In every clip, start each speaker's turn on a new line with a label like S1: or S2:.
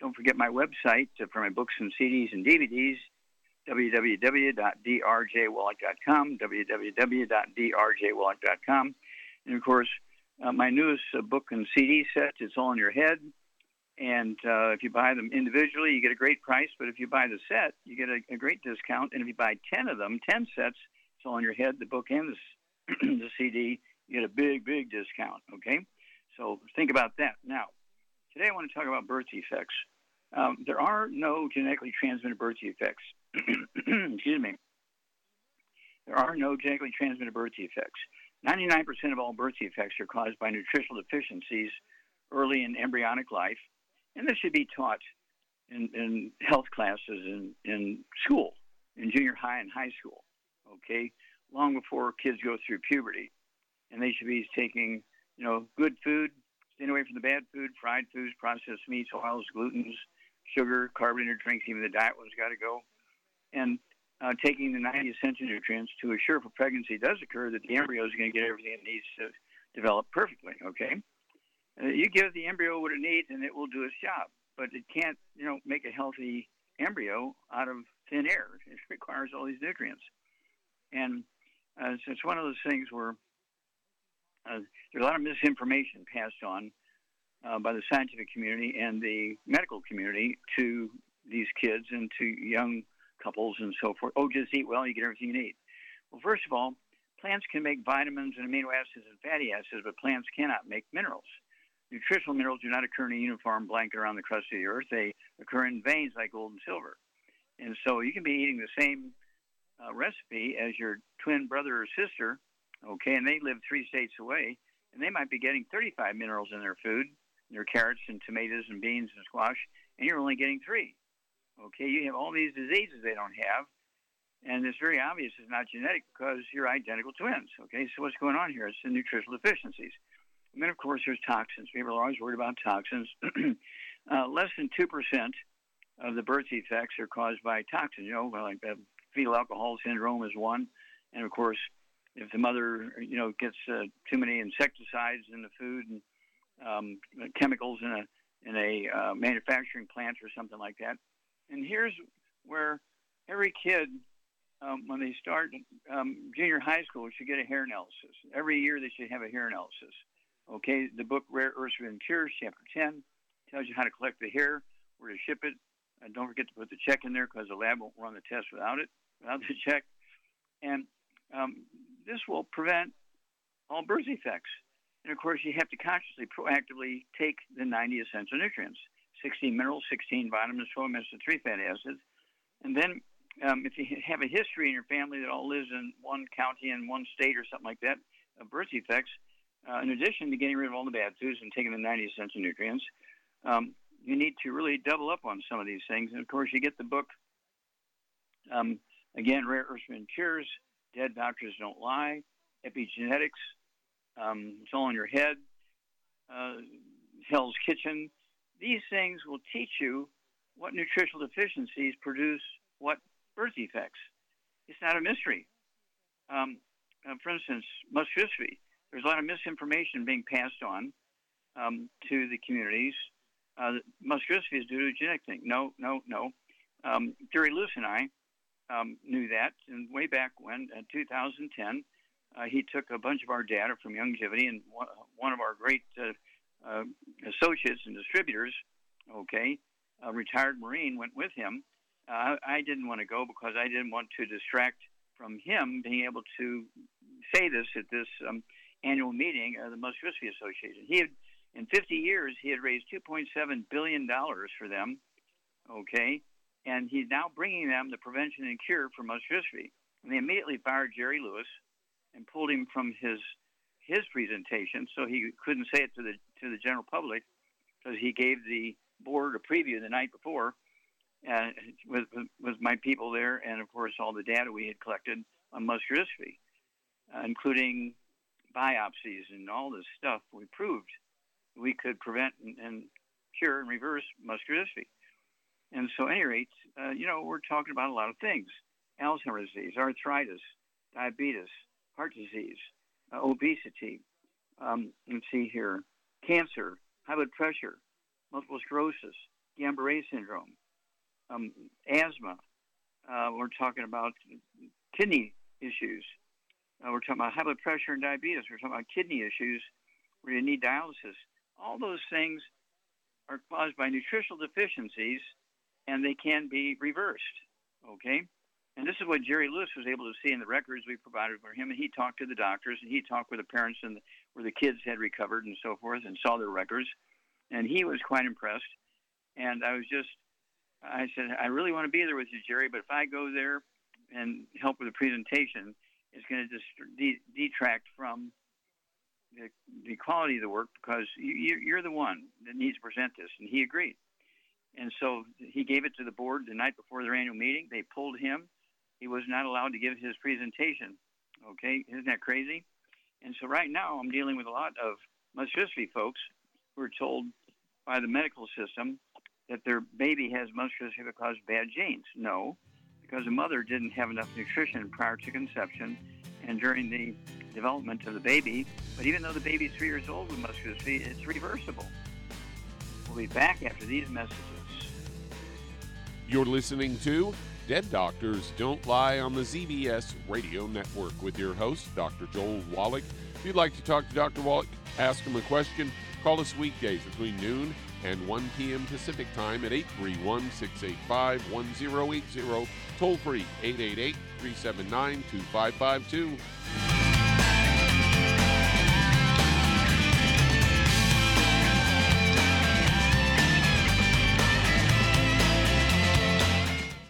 S1: Don't forget my website for my books and CDs and DVDs, www.drjwallach.com, www.drjwallach.com. And of course, uh, my newest uh, book and CD set, It's All in Your Head. And uh, if you buy them individually, you get a great price. But if you buy the set, you get a, a great discount. And if you buy 10 of them, 10 sets, it's all in your head, the book and the, the CD, you get a big, big discount. Okay? So think about that. Now, today I want to talk about birth defects. Um, there are no genetically transmitted birth defects. Excuse me. There are no genetically transmitted birth defects. 99% of all birth defects are caused by nutritional deficiencies early in embryonic life and this should be taught in, in health classes in, in school, in junior high and high school, okay, long before kids go through puberty. And they should be taking, you know, good food, staying away from the bad food, fried foods, processed meats, oils, glutens, sugar, carbonated drinks, even the diet one's got to go. And uh, taking the 90 essential nutrients to assure if a pregnancy does occur that the embryo is going to get everything it needs to develop perfectly, okay? Uh, you give the embryo what it needs and it will do its job, but it can't, you know, make a healthy embryo out of thin air. It requires all these nutrients, and uh, so it's one of those things where uh, there's a lot of misinformation passed on uh, by the scientific community and the medical community to these kids and to young couples and so forth. Oh, just eat well, you get everything you need. Well, first of all, plants can make vitamins and amino acids and fatty acids, but plants cannot make minerals. Nutritional minerals do not occur in a uniform blanket around the crust of the earth. They occur in veins like gold and silver. And so you can be eating the same uh, recipe as your twin brother or sister, okay, and they live three states away, and they might be getting 35 minerals in their food, their carrots and tomatoes and beans and squash, and you're only getting three. Okay, you have all these diseases they don't have, and it's very obvious it's not genetic because you're identical twins. Okay, so what's going on here? It's the nutritional deficiencies. And then, of course, there's toxins. People are always worried about toxins. uh, less than 2% of the birth defects are caused by toxins. You know, like fetal alcohol syndrome is one. And, of course, if the mother, you know, gets uh, too many insecticides in the food and um, chemicals in a in a uh, manufacturing plant or something like that. And here's where every kid, um, when they start um, junior high school, should get a hair analysis. Every year they should have a hair analysis. Okay, the book Rare Earths and Cures, chapter 10, tells you how to collect the hair, where to ship it. And don't forget to put the check in there because the lab won't run the test without it, without the check. And um, this will prevent all birth defects. And of course, you have to consciously, proactively take the 90 essential nutrients 16 minerals, 16 vitamins, 12 omega 3 fatty acids. And then, um, if you have a history in your family that all lives in one county in one state or something like that of birth defects, uh, in addition to getting rid of all the bad foods and taking the 90 essential nutrients, um, you need to really double up on some of these things. And of course, you get the book, um, again, Rare Earthsman Cures, Dead Doctors Don't Lie, Epigenetics, um, It's All in Your Head, uh, Hell's Kitchen. These things will teach you what nutritional deficiencies produce what birth defects. It's not a mystery. Um, uh, for instance, muscular dystrophy there's a lot of misinformation being passed on um, to the communities. Uh, is due to a genetic thing. No, no, no. Um, Jerry Lewis and I um, knew that, and way back when, in 2010, uh, he took a bunch of our data from Youngevity, and one, of our great uh, uh, associates and distributors, okay, a retired Marine went with him. Uh, I didn't want to go because I didn't want to distract from him being able to say this at this um, annual meeting of the Musculoskeletal Association. He had, in 50 years, he had raised 2.7 billion dollars for them, okay, and he's now bringing them the prevention and cure for musculoskeletal. And they immediately fired Jerry Lewis and pulled him from his his presentation, so he couldn't say it to the to the general public because he gave the board a preview the night before, and with with my people there, and of course all the data we had collected on muscular dystrophy, uh, including biopsies and all this stuff. We proved we could prevent and, and cure and reverse muscular dystrophy. And so, at any rate, uh, you know, we're talking about a lot of things: Alzheimer's disease, arthritis, diabetes, heart disease, uh, obesity. Um, let's see here: cancer, high blood pressure, multiple sclerosis, Guillain-Barré syndrome, um, asthma. Uh, we're talking about kidney issues. Uh, we're talking about high blood pressure and diabetes. We're talking about kidney issues where you need dialysis. All those things are caused by nutritional deficiencies, and they can be reversed. Okay, and this is what Jerry Lewis was able to see in the records we provided for him. And he talked to the doctors, and he talked with the parents and the, where the kids had recovered and so forth, and saw their records and he was quite impressed. And I was just, I said, I really want to be there with you, Jerry, but if I go there and help with the presentation, it's going to just de- detract from the, the quality of the work because you, you're the one that needs to present this. And he agreed. And so he gave it to the board the night before their annual meeting. They pulled him. He was not allowed to give his presentation. Okay, isn't that crazy? And so right now I'm dealing with a lot of musculoskeletal folks who are told by the medical system that their baby has dystrophy because of bad genes. No, because the mother didn't have enough nutrition prior to conception and during the development of the baby. But even though the baby is three years old with dystrophy, it's reversible. We'll be back after these messages.
S2: You're listening to Dead Doctors Don't Lie on the ZBS Radio Network with your host, Dr. Joel Wallach. If you'd like to talk to Dr. Wallach, ask him a question, Call us weekdays between noon and 1 p.m. Pacific Time at 831 685 1080. Toll free 888 379 2552.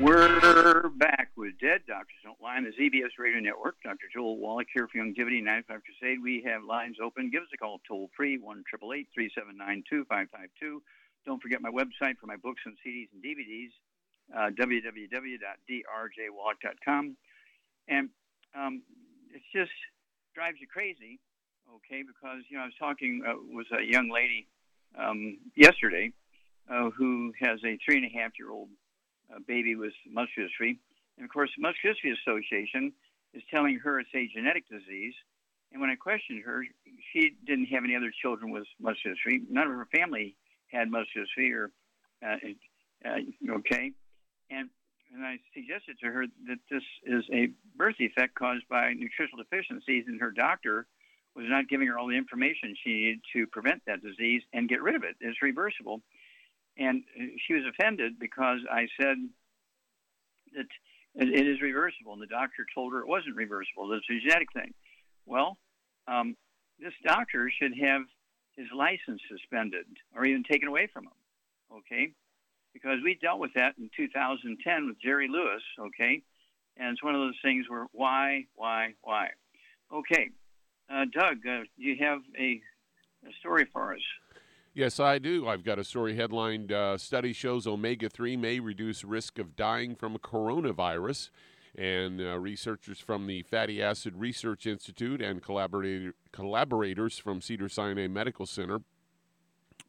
S1: We're back with Dead Doctors Don't Lie on the ZBS Radio Network. Dr. Joel Wallach here for Youngevity 95 Crusade. We have lines open. Give us a call toll free, 1 379 2552. Don't forget my website for my books and CDs and DVDs, uh, www.drjwallach.com. And um, it just drives you crazy, okay, because, you know, I was talking uh, with a young lady um, yesterday uh, who has a three and a half year old baby with muscular dystrophy. And of course, the Muscular Dystrophy Association is telling her it's a genetic disease. And when I questioned her, she didn't have any other children with muscular dystrophy. None of her family had muscular dystrophy or, uh, uh, okay. And, and I suggested to her that this is a birth defect caused by nutritional deficiencies, and her doctor was not giving her all the information she needed to prevent that disease and get rid of it. It's reversible. And she was offended because I said that it is reversible, and the doctor told her it wasn't reversible. It's a genetic thing. Well, um, this doctor should have his license suspended or even taken away from him, okay? Because we dealt with that in 2010 with Jerry Lewis, okay? And it's one of those things where why, why, why? Okay, uh, Doug, uh, you have a, a story for us?
S2: Yes, I do. I've got a story headlined uh, Study shows omega 3 may reduce risk of dying from coronavirus. And uh, researchers from the Fatty Acid Research Institute and collaborator, collaborators from Cedar Sinai Medical Center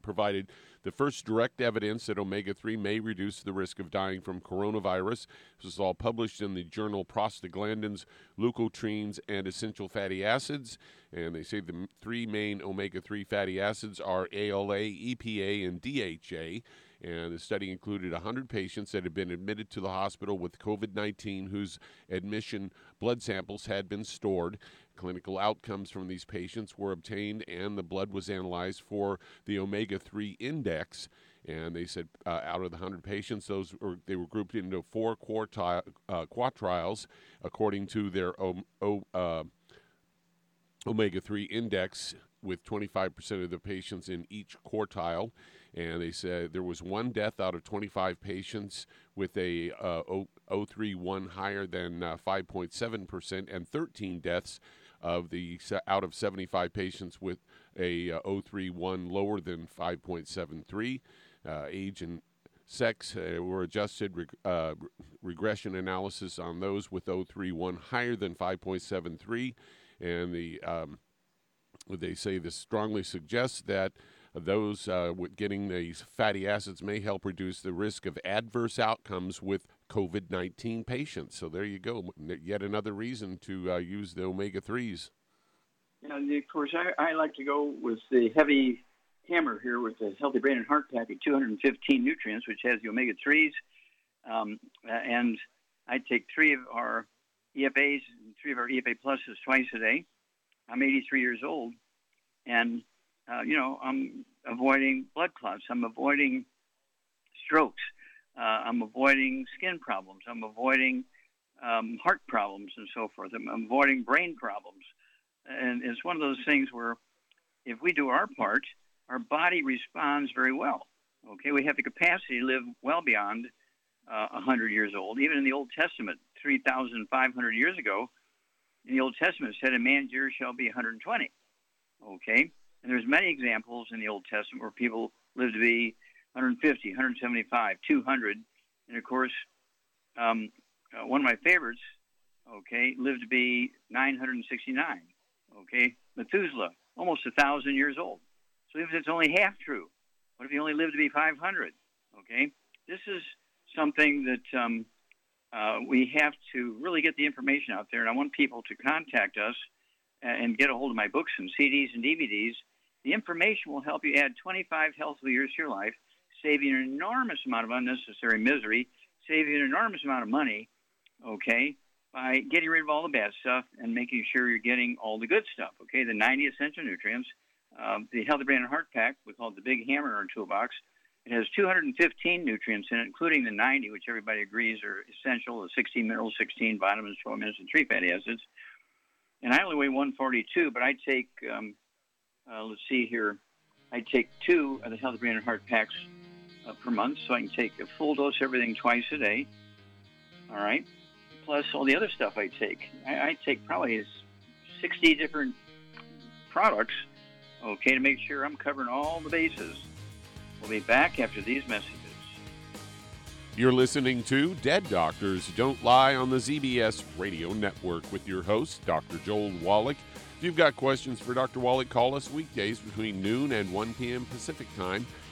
S2: provided the first direct evidence that omega 3 may reduce the risk of dying from coronavirus. This is all published in the journal Prostaglandins, Leukotrienes, and Essential Fatty Acids. And they say the three main omega 3 fatty acids are ALA, EPA, and DHA. And the study included 100 patients that had been admitted to the hospital with COVID 19 whose admission blood samples had been stored. Clinical outcomes from these patients were obtained, and the blood was analyzed for the omega 3 index. And they said uh, out of the 100 patients, those were, they were grouped into four quartile, uh, according to their uh, omega 3 index, with 25% of the patients in each quartile. And they said there was one death out of 25 patients with a uh, O3I higher than 5.7%, uh, and 13 deaths of the out of 75 patients with a uh, O3I lower than 5.73. Uh, age and sex uh, were adjusted reg- uh, regression analysis on those with O3I higher than 5.73 and the um, they say this strongly suggests that those uh, getting these fatty acids may help reduce the risk of adverse outcomes with COVID 19 patients. So there you go. Yet another reason to uh, use the omega 3s.
S1: Yeah, of course, I, I, like to go with the heavy hammer here with the Healthy Brain and Heart Pack at 215 nutrients, which has the omega 3s. Um, and I take three of our EFAs and three of our EFA pluses twice a day. I'm 83 years old, and uh, you know I'm avoiding blood clots. I'm avoiding strokes. Uh, I'm avoiding skin problems. I'm avoiding um, heart problems and so forth. I'm avoiding brain problems. And it's one of those things where if we do our part, our body responds very well. Okay, we have the capacity to live well beyond uh, 100 years old. Even in the Old Testament, 3,500 years ago, in the Old Testament, it said a man's years shall be 120. Okay, and there's many examples in the Old Testament where people lived to be 150, 175, 200, and of course, um, uh, one of my favorites, okay, lived to be 969. Okay, Methuselah, almost a thousand years old. So even if it's only half true, what if he only lived to be 500? Okay, this is something that um, uh, we have to really get the information out there, and I want people to contact us and get a hold of my books and CDs and DVDs. The information will help you add 25 healthy years to your life, you an enormous amount of unnecessary misery, saving an enormous amount of money, okay, by getting rid of all the bad stuff and making sure you're getting all the good stuff, okay? The 90 essential nutrients, um, the Healthy Brain and Heart Pack, we call it the Big Hammer in our toolbox. It has 215 nutrients in it, including the 90, which everybody agrees are essential, the 16 minerals, 16 vitamins, 12 minerals, and 3 fatty acids. And I only weigh 142, but I take, um, uh, let's see here, I take two of the Healthy Brain and Heart Packs uh, per month, so I can take a full dose of everything twice a day. All right, plus all the other stuff I take. I, I take probably 60 different products. Okay, to make sure I'm covering all the bases. We'll be back after these messages.
S2: You're listening to Dead Doctors Don't Lie on the ZBS Radio Network with your host, Dr. Joel Wallach. If you've got questions for Dr. Wallach, call us weekdays between noon and 1 p.m. Pacific Time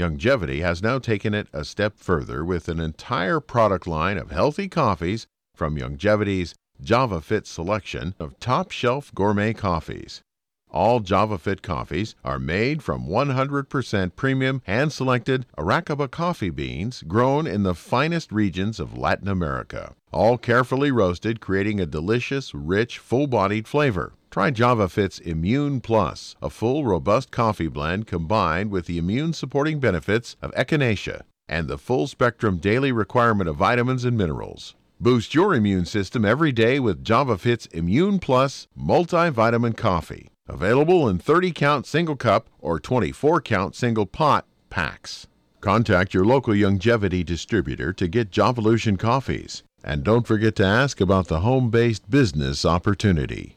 S3: Youngevity has now taken it a step further with an entire product line of healthy coffees from Youngevity's JavaFit selection of top shelf gourmet coffees. All JavaFit coffees are made from 100% premium hand selected Arabica coffee beans grown in the finest regions of Latin America. All carefully roasted, creating a delicious, rich, full bodied flavor. Try JavaFit's Immune Plus, a full, robust coffee blend combined with the immune supporting benefits of echinacea and the full spectrum daily requirement of vitamins and minerals. Boost your immune system every day with JavaFit's Immune Plus multivitamin coffee. Available in 30 count single cup or 24 count single pot packs. Contact your local Youngevity distributor to get Jovolution coffees. And don't forget to ask about the home based business opportunity.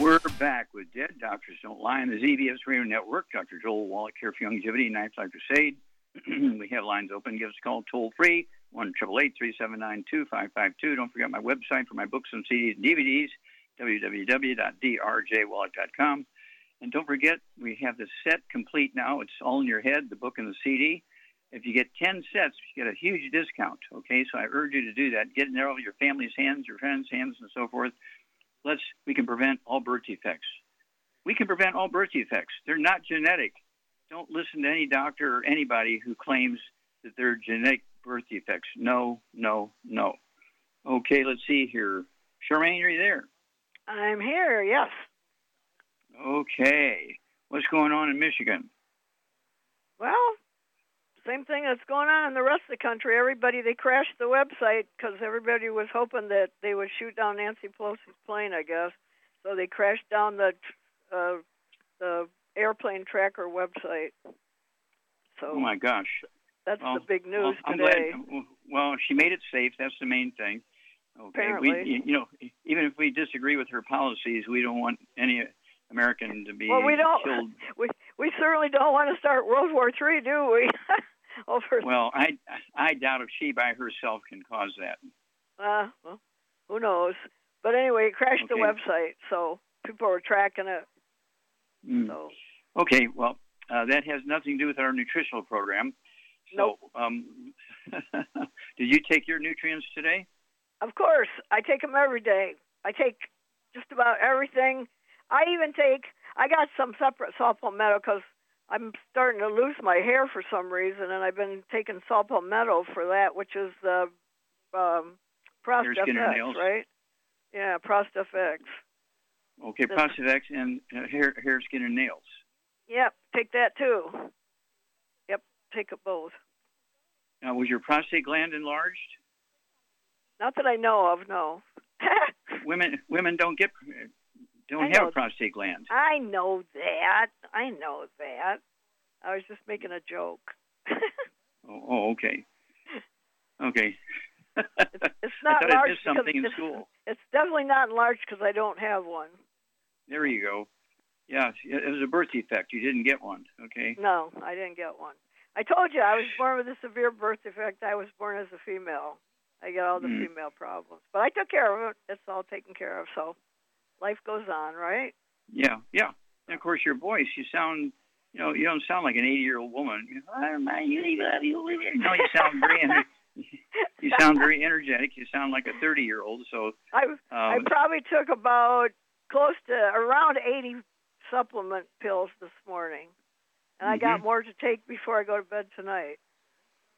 S1: We're back with Dead Doctors Don't Lie on the ZBS Radio Network. Dr. Joel Wallach here for Youngevity, Ninth Life Crusade. we have lines open. Give us a call toll free, 1 379 2552. Don't forget my website for my books and CDs and DVDs, www.drjwallach.com. And don't forget, we have the set complete now. It's all in your head, the book and the CD. If you get 10 sets, you get a huge discount. Okay, so I urge you to do that. Get it in all your family's hands, your friends' hands, and so forth let's we can prevent all birth defects. We can prevent all birth defects. They're not genetic. Don't listen to any doctor or anybody who claims that they're genetic birth defects. No, no, no. Okay, let's see here. Charmaine, are you there?
S4: I'm here, yes.
S1: Okay. What's going on in Michigan?
S4: Well, same thing that's going on in the rest of the country. Everybody they crashed the website because everybody was hoping that they would shoot down Nancy Pelosi's plane. I guess So they crashed down the uh, the airplane tracker website. So
S1: Oh my gosh.
S4: that's
S1: Well,
S4: the big news
S1: well, I'm
S4: today.
S1: Glad, well, she made it safe. That's the main thing. Okay. We,
S4: Apparently.
S1: you know, even if we disagree with her policies, we don't want any American to be
S4: Well, we don't.
S1: killed.
S4: We we certainly don't want to start World War III, do we? Over.
S1: Well, I I doubt if she by herself can cause that.
S4: Uh, well, who knows? But anyway, it crashed the website, so people were tracking it.
S1: Mm.
S4: So
S1: Okay. Well, uh, that has nothing to do with our nutritional program. So, um, did you take your nutrients today?
S4: Of course, I take them every day. I take just about everything. I even take. I got some separate saw palmetto because I'm starting to lose my hair for some reason, and I've been taking saw palmetto for that, which is the um, Prost
S1: Hair, skin, or nails?
S4: right? Yeah, Prost
S1: Okay, Posivex and uh, hair, hair, skin, and nails.
S4: Yep, take that too. Yep, take it both.
S1: Now, was your prostate gland enlarged?
S4: Not that I know of, no.
S1: Women women don't get don't have prostate glands.
S4: I know that. I know that. I was just making a joke.
S1: Oh, oh okay. Okay.
S4: It's not
S1: I thought I missed something in
S4: it's,
S1: school.
S4: It's definitely not enlarged because I don't have one.
S1: There you go. Yeah, it was a birth defect. You didn't get one. Okay.
S4: No, I didn't get one. I told you I was born with a severe birth defect. I was born as a female. I get all the
S1: Hmm.
S4: female problems, but I took care of it. It's all taken care of. So life goes on, right?
S1: Yeah, yeah. And of course, your voice. You sound, you know, you don't sound like an 80-year-old woman. You know, you sound very, ener- you sound very energetic. You sound like a 30-year-old. So,
S4: I I
S1: um,
S4: probably took about close to around 80 supplement pills this morning, and I got
S1: Mhm.
S4: more to take before I go to bed tonight.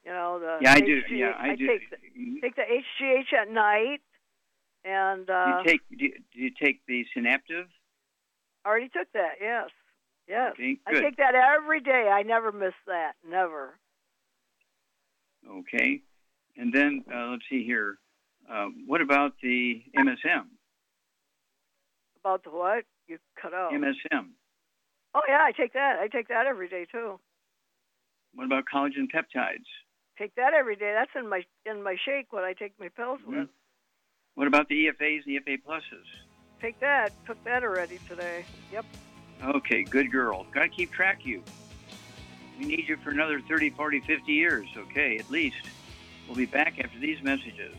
S4: You know the
S1: yeah, I do.
S4: HGH
S1: Yeah, I do.
S4: take the, take the HGH at night, and uh,
S1: take do you, do you take the Synaptive?
S4: already took that. Yes, yes.
S1: Okay,
S4: I take that every day. I never miss that. Never.
S1: Okay. And then uh, let's see here. Uh, what about the MSM?
S4: About the what? You cut out.
S1: MSM.
S4: Oh yeah, I take that. I take that every day too.
S1: What about collagen peptides?
S4: Take that every day. That's in my in my shake. What I take my pills
S1: Mhm.
S4: with.
S1: What about the EFAs, and the EFA pluses?
S4: Take that. Took that already today. Yep.
S1: Okay, good girl. Got to keep track of you. We need you for another 30, 40, 50 years, okay, at least. We'll be back after these messages.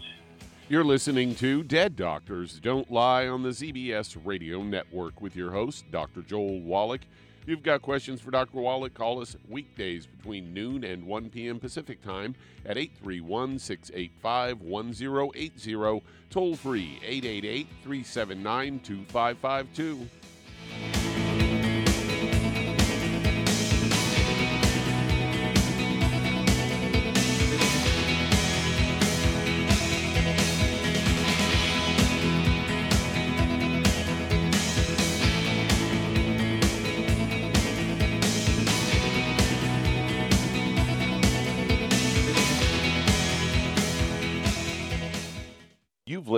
S2: You're listening to Dead Doctors Don't Lie on the ZBS Radio Network with your host, Dr. Joel Wallach. If you've got questions for Dr. Wallach, call us weekdays between noon and 1 p.m. Pacific Time at 831 685 1080, toll free 888 379 2552.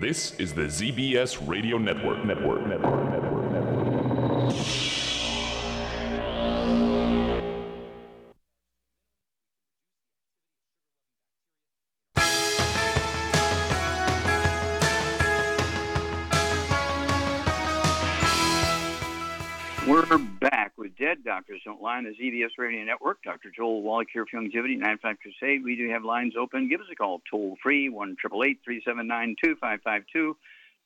S5: This is the ZBS Radio Network. Network. Network. Network. Network.
S1: We're Dead Doctors Don't Lie on the ZBS Radio Network. Dr. Joel Wallach here for Youngevity, 95 Crusade. We do have lines open. Give us a call toll free, 1 379 2552.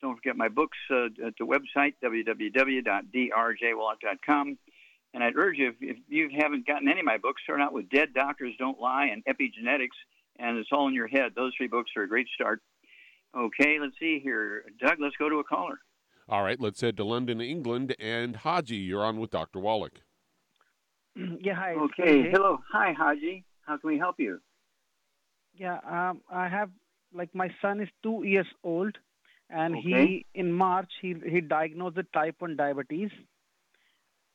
S1: Don't forget my books uh, at the website, www.drjwallach.com. And I'd urge you, if, if you haven't gotten any of my books, start out with Dead Doctors Don't Lie and Epigenetics, and it's all in your head. Those three books are a great start. Okay, let's see here. Doug, let's go to a caller.
S2: All right, let's head to London, England. And Haji, you're on with Dr. Wallach.
S6: Yeah, hi.
S1: Okay, hello. Hi, Haji. How can we help you?
S6: Yeah, um, I have, like, my son is two years old, and
S1: Okay.
S6: he, in March, he, he diagnosed with type 1 diabetes.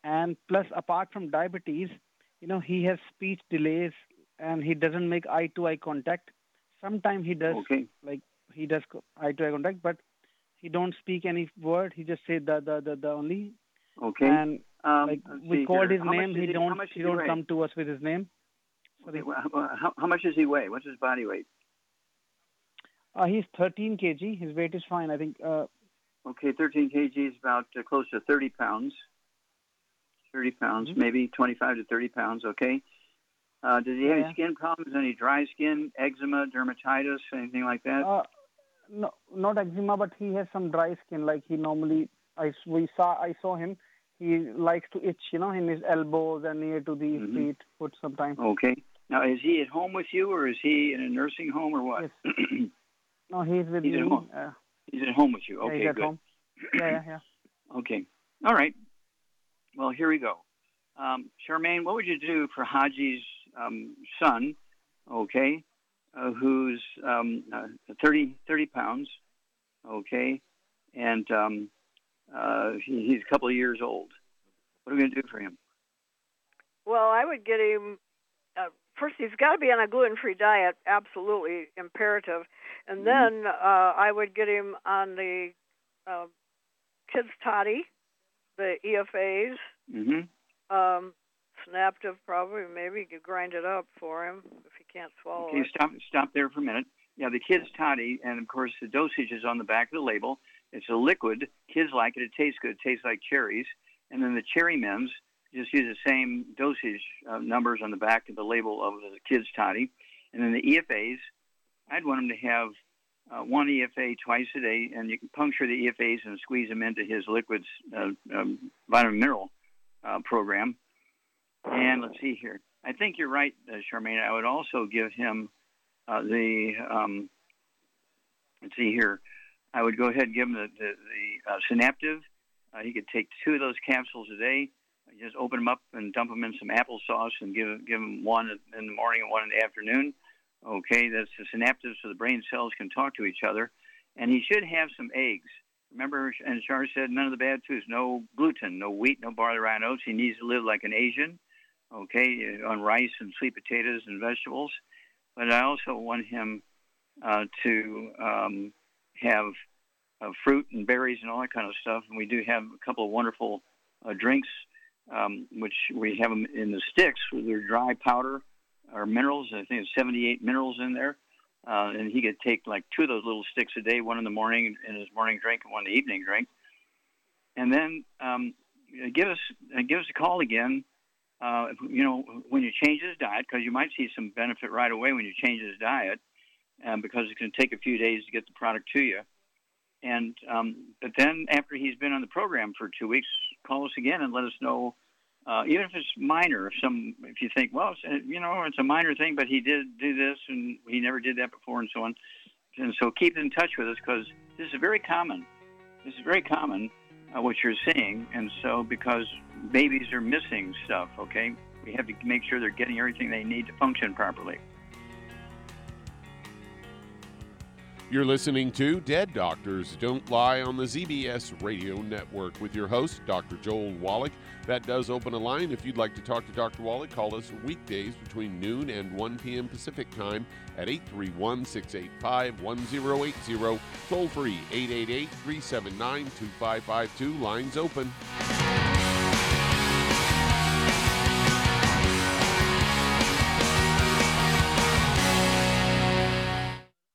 S6: And plus, apart from diabetes, you know, he has speech delays, and he doesn't make eye to eye contact. Sometimes he does,
S1: Okay.
S6: like, he does eye to eye contact, but he don't speak any word. He just say the, the, the, the only.
S1: Okay.
S6: And
S1: Um,
S6: like we called his
S1: How
S6: name, he
S1: he-
S6: don't he
S1: he
S6: don't
S1: weigh?
S6: come to us with his name.
S1: Okay, well, how, how- much does he weigh? What's his body weight?
S6: Uh, he's 13 kg. His weight is fine. I think. Uh,
S1: Okay, 13 kg is about uh, close to 30 pounds. 30 pounds,
S6: Mm-hmm.
S1: maybe 25 to 30 pounds. Okay. Uh, does he have
S6: Yeah.
S1: any skin problems? Any dry skin, eczema, dermatitis, anything like that?
S6: uh, no, not eczema, but he has some dry skin. Like he normally, I we saw, I saw him. He likes to itch, you know, in his elbows and near to the
S1: Mhm.
S6: feet, foot sometimes.
S1: Okay. Now, is he at home with you, or is he in a nursing home, or what? Yes.
S6: No, he's with
S1: He's
S6: me.
S1: at home.
S6: Uh,
S1: he's at home with you.
S6: yeah,
S1: Okay,
S6: at
S1: good.
S6: home. Yeah, yeah, yeah.
S1: Okay. All right. Well, here we go. Um, Charmaine, what would you do for Haji's um, son, okay, uh, who's um, uh, 30, 30 pounds, okay, and um, uh, he, he's a couple of years old? What are we going to do for him?
S4: Well, I would get him. Uh, first, he's got to be on a gluten-free diet, absolutely imperative, and then uh, I would get him on the uh, kids toddy, the EFAs,
S1: Mm-hmm.
S4: um, Snaptive probably. Maybe you could grind it up for him if he can't swallow
S1: Okay,
S4: it.
S1: stop stop there for a minute. Yeah, the kids toddy, and of course the dosage is on the back of the label. It's a liquid. Kids like it. It tastes good. It tastes like cherries. And then the cherry mims just use the same dosage uh, numbers on the back of the label of the kids toddy. And then the EFAs, I'd want them to have uh, one EFA twice a day, and you can puncture the EFAs and squeeze them into his liquids uh, um, vitamin mineral uh, program. And let's see here. I think you're right, uh, Charmaine. I would also give him uh, the. Um, let's see here. I would go ahead and give him the the, the uh, Synaptive. Uh, he could take two of those capsules a day. Just open them up and dump them in some applesauce and give give him one in the morning and one in the afternoon. Okay, that's the synaptives so the brain cells can talk to each other. And he should have some eggs. Remember, and Char said none of the bad foods, no gluten, no wheat, no barley, rye, oats. He needs to live like an Asian, okay, on rice and sweet potatoes and vegetables. But I also want him uh, to um, have uh, fruit and berries and all that kind of stuff. And we do have a couple of wonderful uh, drinks, um, which we have them in the sticks their dry powder or minerals. I think there's 78 minerals in there. Uh, and he could take like two of those little sticks a day, one in the morning in his morning drink and one in the evening drink. And then um, give us give us a call again. Uh, you know, when you change his diet, because you might see some benefit right away when you change his diet, um, because it's going to take a few days to get the product to you. And um, but then after he's been on the program for two weeks, call us again and let us know uh, even if it's minor, if some, if you think, well, it's, you know, it's a minor thing, but he did do this and he never did that before, and so on. And so keep in touch with us because this is very common. This is very common uh, what you're seeing, and so because babies are missing stuff, okay, we have to make sure they're getting everything they need to function properly.
S2: You're listening to Dead Doctors Don't Lie on the ZBS Radio Network with your host, Dr. Joel Wallach. That does open a line. If you'd like to talk to Dr. Wallach, call us weekdays between noon and 1 p.m. Pacific Time at 831 685 1080. Toll free 888 379 2552. Lines open.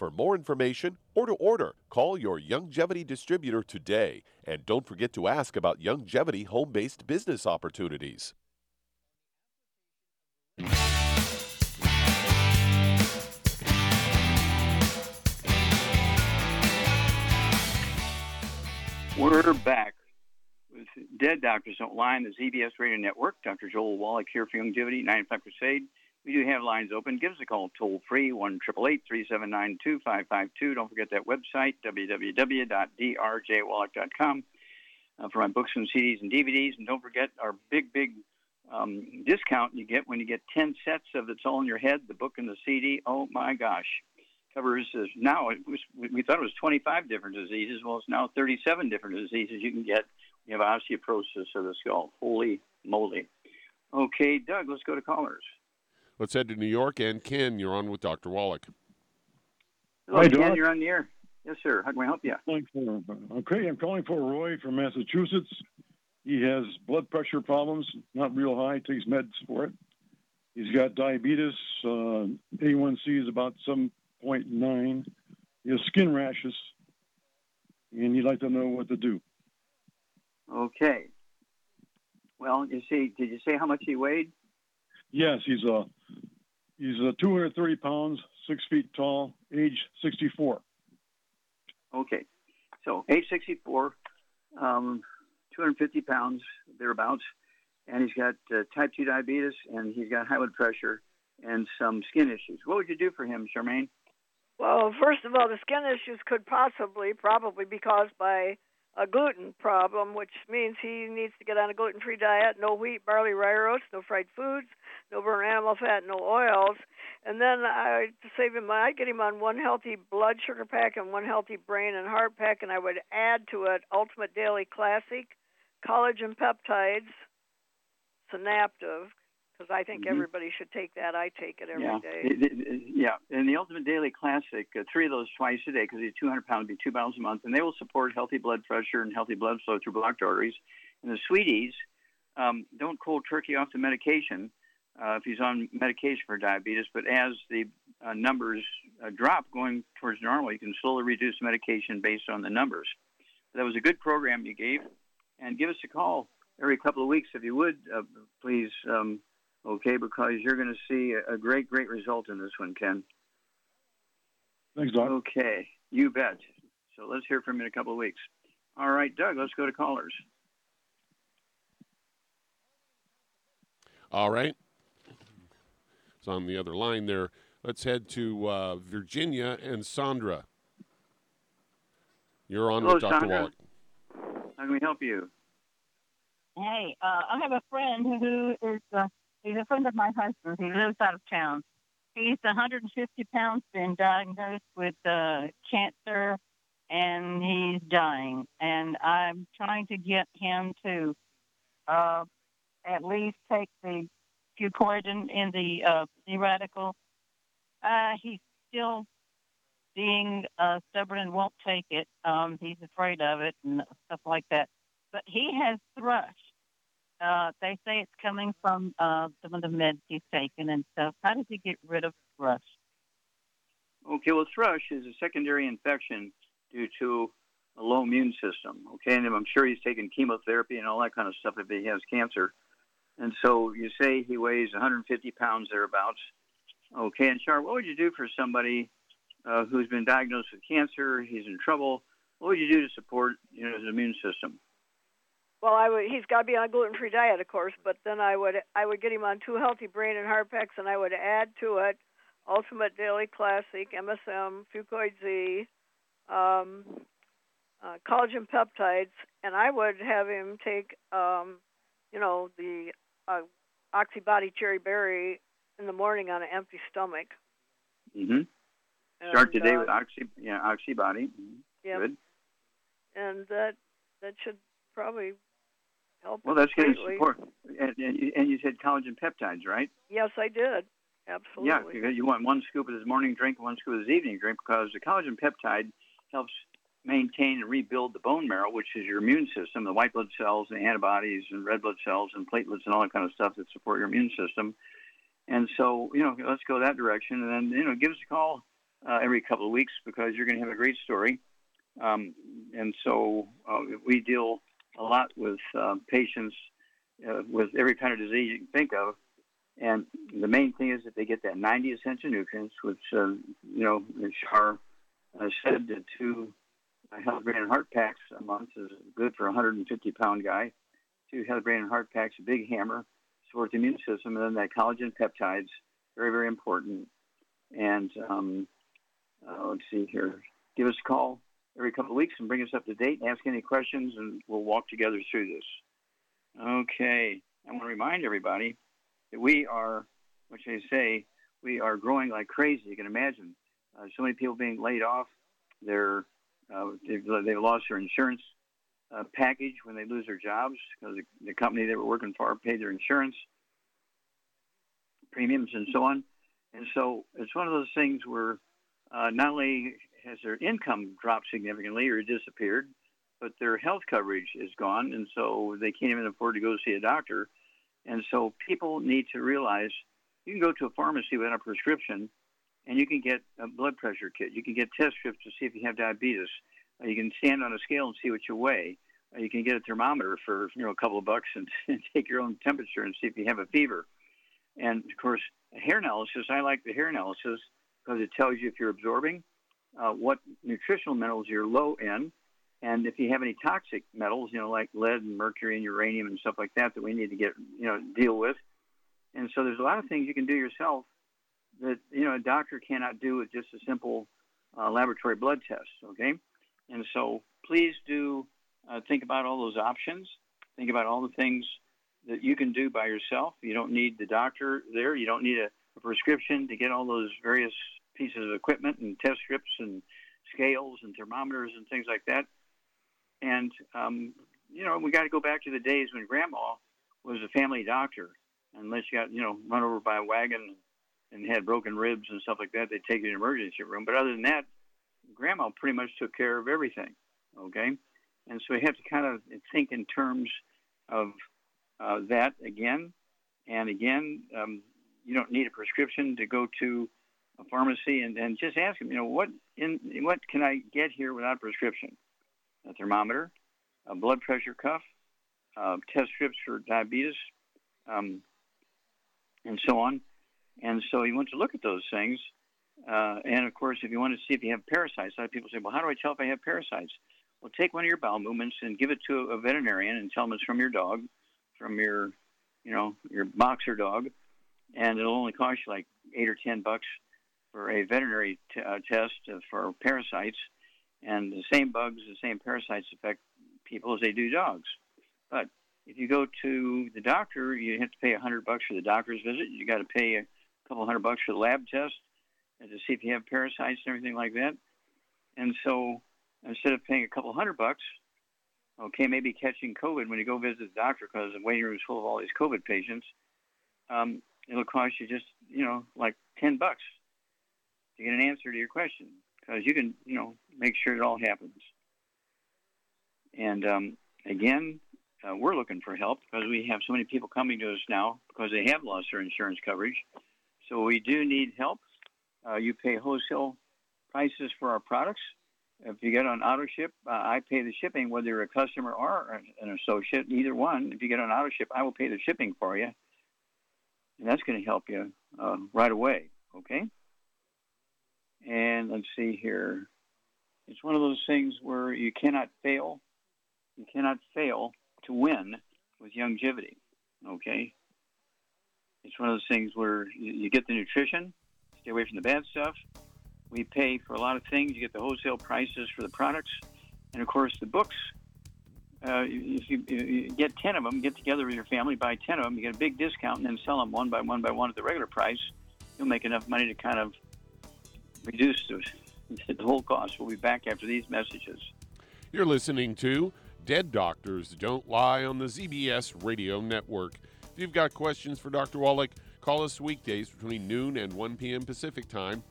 S7: For more information or to order, call your Youngevity distributor today. And don't forget to ask about Youngevity home based business opportunities.
S1: We're back with Dead Doctors Don't Lie on the ZBS Radio Network. Dr. Joel Wallach here for Youngevity, 95 Crusade. We do have lines open. Give us a call toll free, 1 379 2552. Don't forget that website, www.drjwallach.com, uh, for my books and CDs and DVDs. And don't forget our big, big um, discount you get when you get 10 sets of It's All in Your Head, the book and the CD. Oh my gosh. Covers uh, now, was, we thought it was 25 different diseases. Well, it's now 37 different diseases you can get. You have osteoporosis of the skull. Holy moly. Okay, Doug, let's go to callers.
S2: Let's head to New York. And Ken, you're on with Dr. Wallach.
S1: Hello, Hi, Ken, Doc. you're on the air. Yes, sir. How can I help you?
S8: For, okay, I'm calling for Roy from Massachusetts. He has blood pressure problems, not real high, takes meds for it. He's got diabetes. Uh, A1C is about 7.2 1.9. He has skin rashes, and he'd like to know what to do.
S1: Okay. Well, you see, did you say how much he weighed?
S8: Yes, he's a he's a 230 pounds, six feet tall, age 64.
S1: Okay. So age 64, um, 250 pounds thereabouts, and he's got uh, type 2 diabetes, and he's got high blood pressure and some skin issues. What would you do for him, Charmaine?
S4: Well, first of all, the skin issues could possibly, probably be caused by a gluten problem, which means he needs to get on a gluten free diet no wheat, barley, rye oats, no fried foods, no burnt animal fat, no oils. And then I save him, I'd get him on one healthy blood sugar pack and one healthy brain and heart pack, and I would add to it Ultimate Daily Classic, collagen peptides, Synaptive, because I think
S1: Mhm.
S4: everybody should take that. I take it every
S1: yeah.
S4: day.
S1: It- it- it- yeah. And the Ultimate Daily Classic, uh, three of those twice a day because he's 200 pounds, would be two bottles a month, and they will support healthy blood pressure and healthy blood flow through blocked arteries. And the Sweeties, um, don't cold turkey off the medication uh, if he's on medication for diabetes, but as the uh, numbers uh, drop going towards normal, you can slowly reduce medication based on the numbers. That was a good program you gave, and give us a call every couple of weeks if you would, uh, please. Um, okay, because you're going to see a, a great, great result in this one, Ken.
S8: Thanks, Doc.
S1: Okay, you bet. So let's hear from you in a couple of weeks. All right, Doug, let's go to callers.
S2: All right. It's on the other line there. Let's head to uh, Virginia and Sandra. You're on
S1: Hello,
S2: with Dr.
S1: Sandra.
S2: Wallach.
S1: How can we help you?
S9: Hey, uh, I have a friend who is uh, he's a friend of my husband's. He lives out of town. He's 150 pounds, been diagnosed with uh, cancer, and he's dying. And I'm trying to get him to uh, at least take the fucoidan in the uh, free radical. Uh, he's still being uh, stubborn and won't take it. Um, he's afraid of it and stuff like that. But he has thrush. Uh, they say it's coming from uh, some of the meds he's taken and stuff. How does he get rid of thrush?
S1: Okay, well, thrush is a secondary infection due to a low immune system. Okay, and I'm sure he's taking chemotherapy and all that kind of stuff if he has cancer. And so you say he weighs 150 pounds thereabouts. Okay, and Char, what would you do for somebody uh, who's been diagnosed with cancer? He's in trouble. What would you do to support you know his immune system?
S4: Well, I would. He's got to be on a gluten-free diet, of course. But then I would. I would get him on two healthy brain and heart packs, and I would add to it Ultimate Daily Classic, MSM, Fucoid Z, um, uh, collagen peptides, and I would have him take, um, you know, the uh, Oxybody Cherry Berry in the morning on an empty stomach.
S1: Mm-hmm. Start today
S4: uh,
S1: with oxy, yeah, oxybody.
S4: Yep.
S1: Good.
S4: and that that should probably help.
S1: Well, that's getting support. And, and, you- and you said collagen peptides, right?
S4: Yes, I did. Absolutely.
S1: Yeah, you want one scoop of his morning drink one scoop of his evening drink because the collagen peptide helps maintain and rebuild the bone marrow, which is your immune system, the white blood cells, the antibodies, and red blood cells, and platelets, and all that kind of stuff that support your immune system. And so, you know, let's go that direction. And then, you know, give us a call uh, every couple of weeks because you're going to have a great story. Um, and so uh, we deal a lot with uh, patients uh, with every kind of disease you can think of. And the main thing is that they get that 90 essential nutrients, which, uh, you know, Shar uh, said, the two health brain and heart packs a month is good for a 150 pound guy. Two health brain and heart packs, a big hammer, support the immune system, and then that collagen peptides, very, very important. And um, uh, let's see here. Give us a call every couple of weeks and bring us up to date and ask any questions, and we'll walk together through this. Okay. I want to remind everybody that we are, what should I say, we are growing like crazy. You can imagine uh, so many people being laid off. They're, uh, they've, they've lost their insurance uh, package when they lose their jobs because the, the company they were working for paid their insurance premiums and so on. And so it's one of those things where uh, not only has their income dropped significantly or disappeared, but their health coverage is gone, and so they can't even afford to go see a doctor. And so people need to realize you can go to a pharmacy without a prescription and you can get a blood pressure kit. You can get test strips to see if you have diabetes. Uh, you can stand on a scale and see what you weigh. Uh, you can get a thermometer for you know a couple of bucks and, and take your own temperature and see if you have a fever. And of course, hair analysis. I like the hair analysis because it tells you if you're absorbing, uh, what nutritional minerals you're low in, and if you have any toxic metals, you know, like lead and mercury and uranium and stuff like that, that we need to get, you know, deal with. And so there's a lot of things you can do yourself that, you know, a doctor cannot do with just a simple uh, laboratory blood test, okay? And so please do uh, think about all those options. Think about all the things that you can do by yourself. You don't need the doctor there. You don't need a, a prescription to get all those various pieces of equipment and test strips and scales and thermometers and things like that. And um, you know, we got to go back to the days when Grandma was a family doctor. Unless you got you know run over by a wagon and had broken ribs and stuff like that, they'd take you to the emergency room. But other than that, Grandma pretty much took care of everything. Okay, and so we have to kind of think in terms of uh, that again and again. Um, you don't need a prescription to go to a pharmacy and, and just ask them, you know, what in what can I get here without prescription? a thermometer, a blood pressure cuff, uh, test strips for diabetes, um, and so on. And so you want to look at those things. Uh, and of course, if you want to see if you have parasites, a lot of people say, well, how do I tell if I have parasites? Well, take one of your bowel movements and give it to a veterinarian and tell them it's from your dog, from your, you know, your boxer dog, and it'll only cost you like eight or ten bucks for a veterinary t- uh, test for parasites and the same bugs, the same parasites affect people as they do dogs. But if you go to the doctor, you have to pay a hundred bucks for the doctor's visit. You got to pay a couple hundred bucks for the lab test to see if you have parasites and everything like that. And so instead of paying a couple hundred bucks, okay, maybe catching COVID when you go visit the doctor because the waiting room is full of all these COVID patients, um, it'll cost you just you know like ten bucks to get an answer to your question because you can, you know, make sure it all happens. And um, again, uh, we're looking for help because we have so many people coming to us now because they have lost their insurance coverage. So we do need help. Uh, you pay wholesale prices for our products. If you get on auto ship, uh, I pay the shipping, whether you're a customer or an associate, either one. If you get on auto ship, I will pay the shipping for you. And that's going to help you uh, right away, okay? And let's see here. It's one of those things where you cannot fail. You cannot fail to win with Youngevity. Okay? It's one of those things where you, get the nutrition, stay away from the bad stuff. We pay for a lot of things. You get the wholesale prices for the products. And of course, the books. Uh, if you, you, get 10 of them, get together with your family, buy 10 of them, you get a big discount, and then sell them one by one by one at the regular price, you'll make enough money to kind of reduce the, the whole cost. We'll be back after these messages.
S2: You're listening to Dead Doctors Don't Lie on the ZBS Radio Network. If you've got questions for Dr. Wallach, call us weekdays between noon and 1 p.m. Pacific Time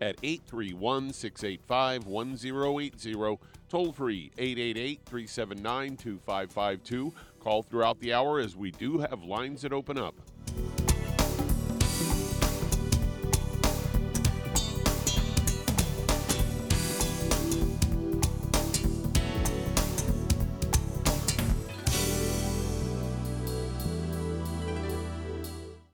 S2: at 831 685 1080. Toll free 888 379 2552. Call throughout the hour as we do have lines that open up.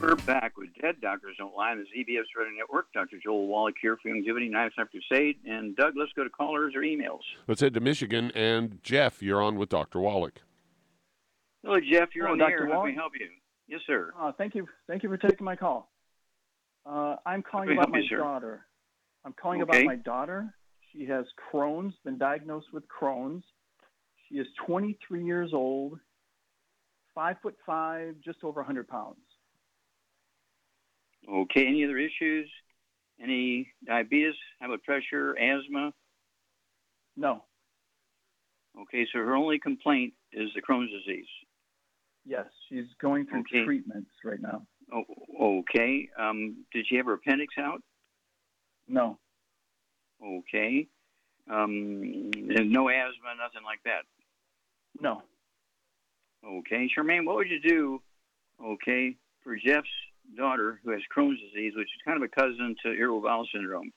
S1: We're back with Dead Doctors Don't Lie on the ZBS Radio Network. Dr. Joel Wallach here for Youngevity, Knives Knife Crusade. And Doug, let's go to callers or emails.
S2: Let's head to Michigan. And Jeff, you're on with Dr. Wallach.
S1: Hello, Jeff. You're
S6: Hello,
S1: on the
S6: Dr.
S1: air. How
S6: Wallach.
S1: can we help you? Yes, sir.
S6: Uh, thank you. Thank you for taking my call. Uh, I'm calling about my
S1: you,
S6: daughter. I'm calling
S1: Okay.
S6: about my daughter. She has Crohn's, been diagnosed with Crohn's. She is 23 years old, five foot five, just over 100 pounds.
S1: Okay. Any other issues? Any diabetes, high blood pressure, asthma?
S6: No.
S1: Okay, so her only complaint is the Crohn's disease.
S6: Yes, she's going through
S1: Okay.
S6: treatments right now.
S1: Oh, okay. Um, did she have her appendix out?
S6: No.
S1: Okay. Um, no asthma, nothing like that.
S6: No.
S1: Okay, Charmaine, what would you do, okay, for Jeff's daughter who has Crohn's disease, which is kind of a cousin to irritable bowel syndrome?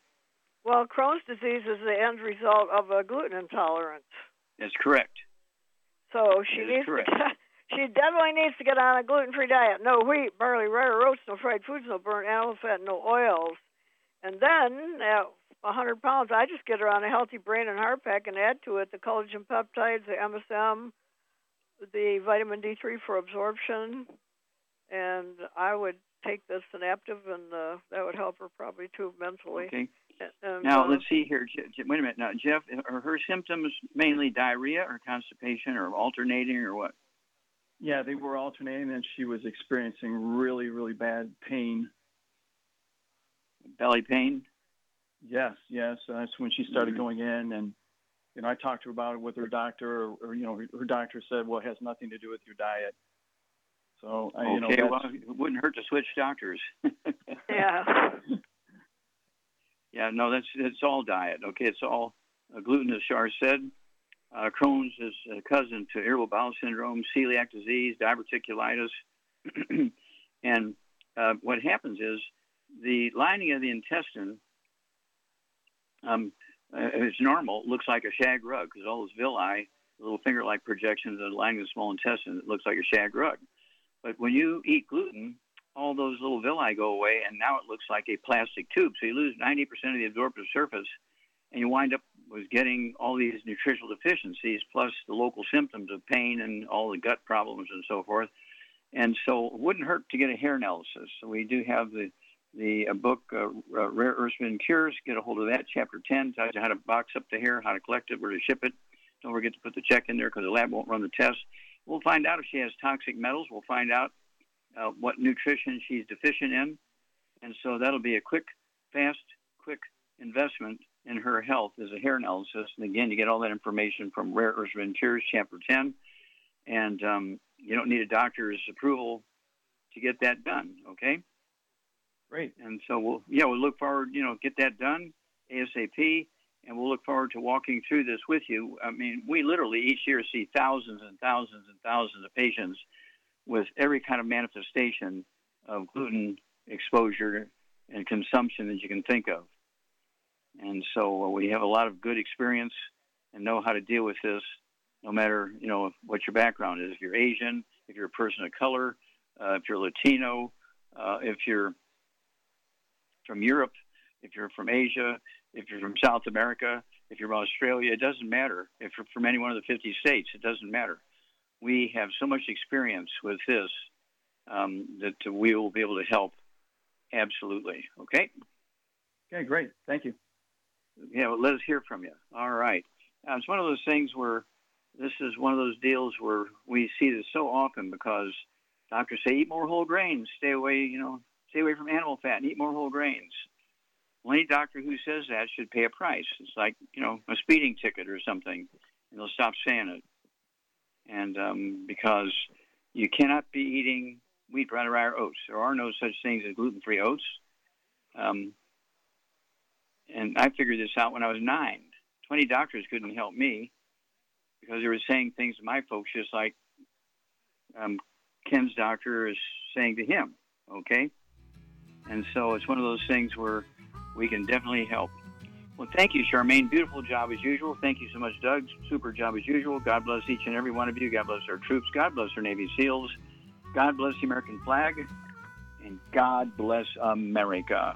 S4: Well, Crohn's disease is the end result of a gluten intolerance.
S1: That's correct.
S4: So she needs
S1: correct.
S4: to she definitely needs to get on a gluten free diet. No wheat, barley, rare oats, no fried foods, no burnt animal fat, no oils. And then at hundred pounds I just get her on a healthy brain and heart pack and add to it the collagen peptides, the MSM, the vitamin D three for absorption and I would take the synaptive and uh, that would help her probably too mentally.
S1: Okay.
S4: And,
S1: Now
S4: uh,
S1: let's see here. Je- Je- wait a minute. Now, Jeff, are her symptoms mainly diarrhea or constipation or alternating or what?
S6: Yeah, they were alternating, and she was experiencing really, really bad pain.
S1: Belly pain.
S6: Yes, yes. Uh, that's when she
S1: Mm-hmm.
S6: started going in, and you know, I talked to her about it with her doctor, or, or you know, her, her doctor said, "Well, it has nothing to do with your diet." So, I, you
S1: okay.
S6: that's,
S1: well, it wouldn't hurt to switch doctors.
S4: yeah.
S1: Yeah, no, that's it's all diet. Okay, it's all uh, gluten, as Shar said. Uh, Crohn's is a cousin to irritable bowel syndrome, celiac disease, diverticulitis, and uh, what happens is the lining of the intestine, um, uh, it's normal, looks like a shag rug because all those villi, little finger-like projections of the lining of the small intestine, it looks like a shag rug. But when you eat gluten, all those little villi go away, and now it looks like a plastic tube. So you lose 90% of the absorptive surface, and you wind up with getting all these nutritional deficiencies, plus the local symptoms of pain and all the gut problems and so forth. And so it wouldn't hurt to get a hair analysis. So we do have the the book uh, uh, Rare Earths and Cures. Get a hold of that. Chapter 10 tells you how to box up the hair, how to collect it, where to ship it. Don't forget to put the check in there because the lab won't run the test. We'll find out if she has toxic metals. We'll find out uh, what nutrition she's deficient in. And so that'll be a quick, fast, quick investment in her health as a hair analysis. And again, you get all that information from Rare Earths and Cures, Chapter 10. And um, you don't need a doctor's approval to get that done, okay?
S10: Great.
S1: And so we'll, yeah, we'll look forward, you know, get that done ASAP, and we'll look forward to walking through this with you. I mean, we literally each year see thousands and thousands and thousands of patients with every kind of manifestation of gluten exposure and consumption that you can think of. And so uh, we have a lot of good experience and know how to deal with this, no matter you know what your background is. If you're Asian, if you're a person of color, uh, if you're Latino, uh, if you're from Europe, if you're from Asia, if you're from South America, if you're from Australia, it doesn't matter. If you're from any one of the 50 states, it doesn't matter. We have so much experience with this um, that we will be able to help absolutely. Okay?
S10: Okay, great. Thank you.
S1: Yeah, well, let us hear from you. All right. Now, it's one of those things where this is one of those deals where we see this so often because doctors say eat more whole grains, stay away, you know, stay away from animal fat and eat more whole grains. Well, any doctor who says that should pay a price. It's like, you know, a speeding ticket or something, and they'll stop saying it. And um, because you cannot be eating wheat, bran, rye, or oats. There are no such things as gluten-free oats. Um, and I figured this out when I was nine. Twenty doctors couldn't help me because they were saying things to my folks just like um, Ken's doctor is saying to him. Okay, and so it's one of those things where we can definitely help. Well, thank you, Charmaine. Beautiful job as usual. Thank you so much, Doug. Super job as usual. God bless each and every one of you. God bless our troops. God bless our Navy SEALs. God bless the American flag. And God bless America.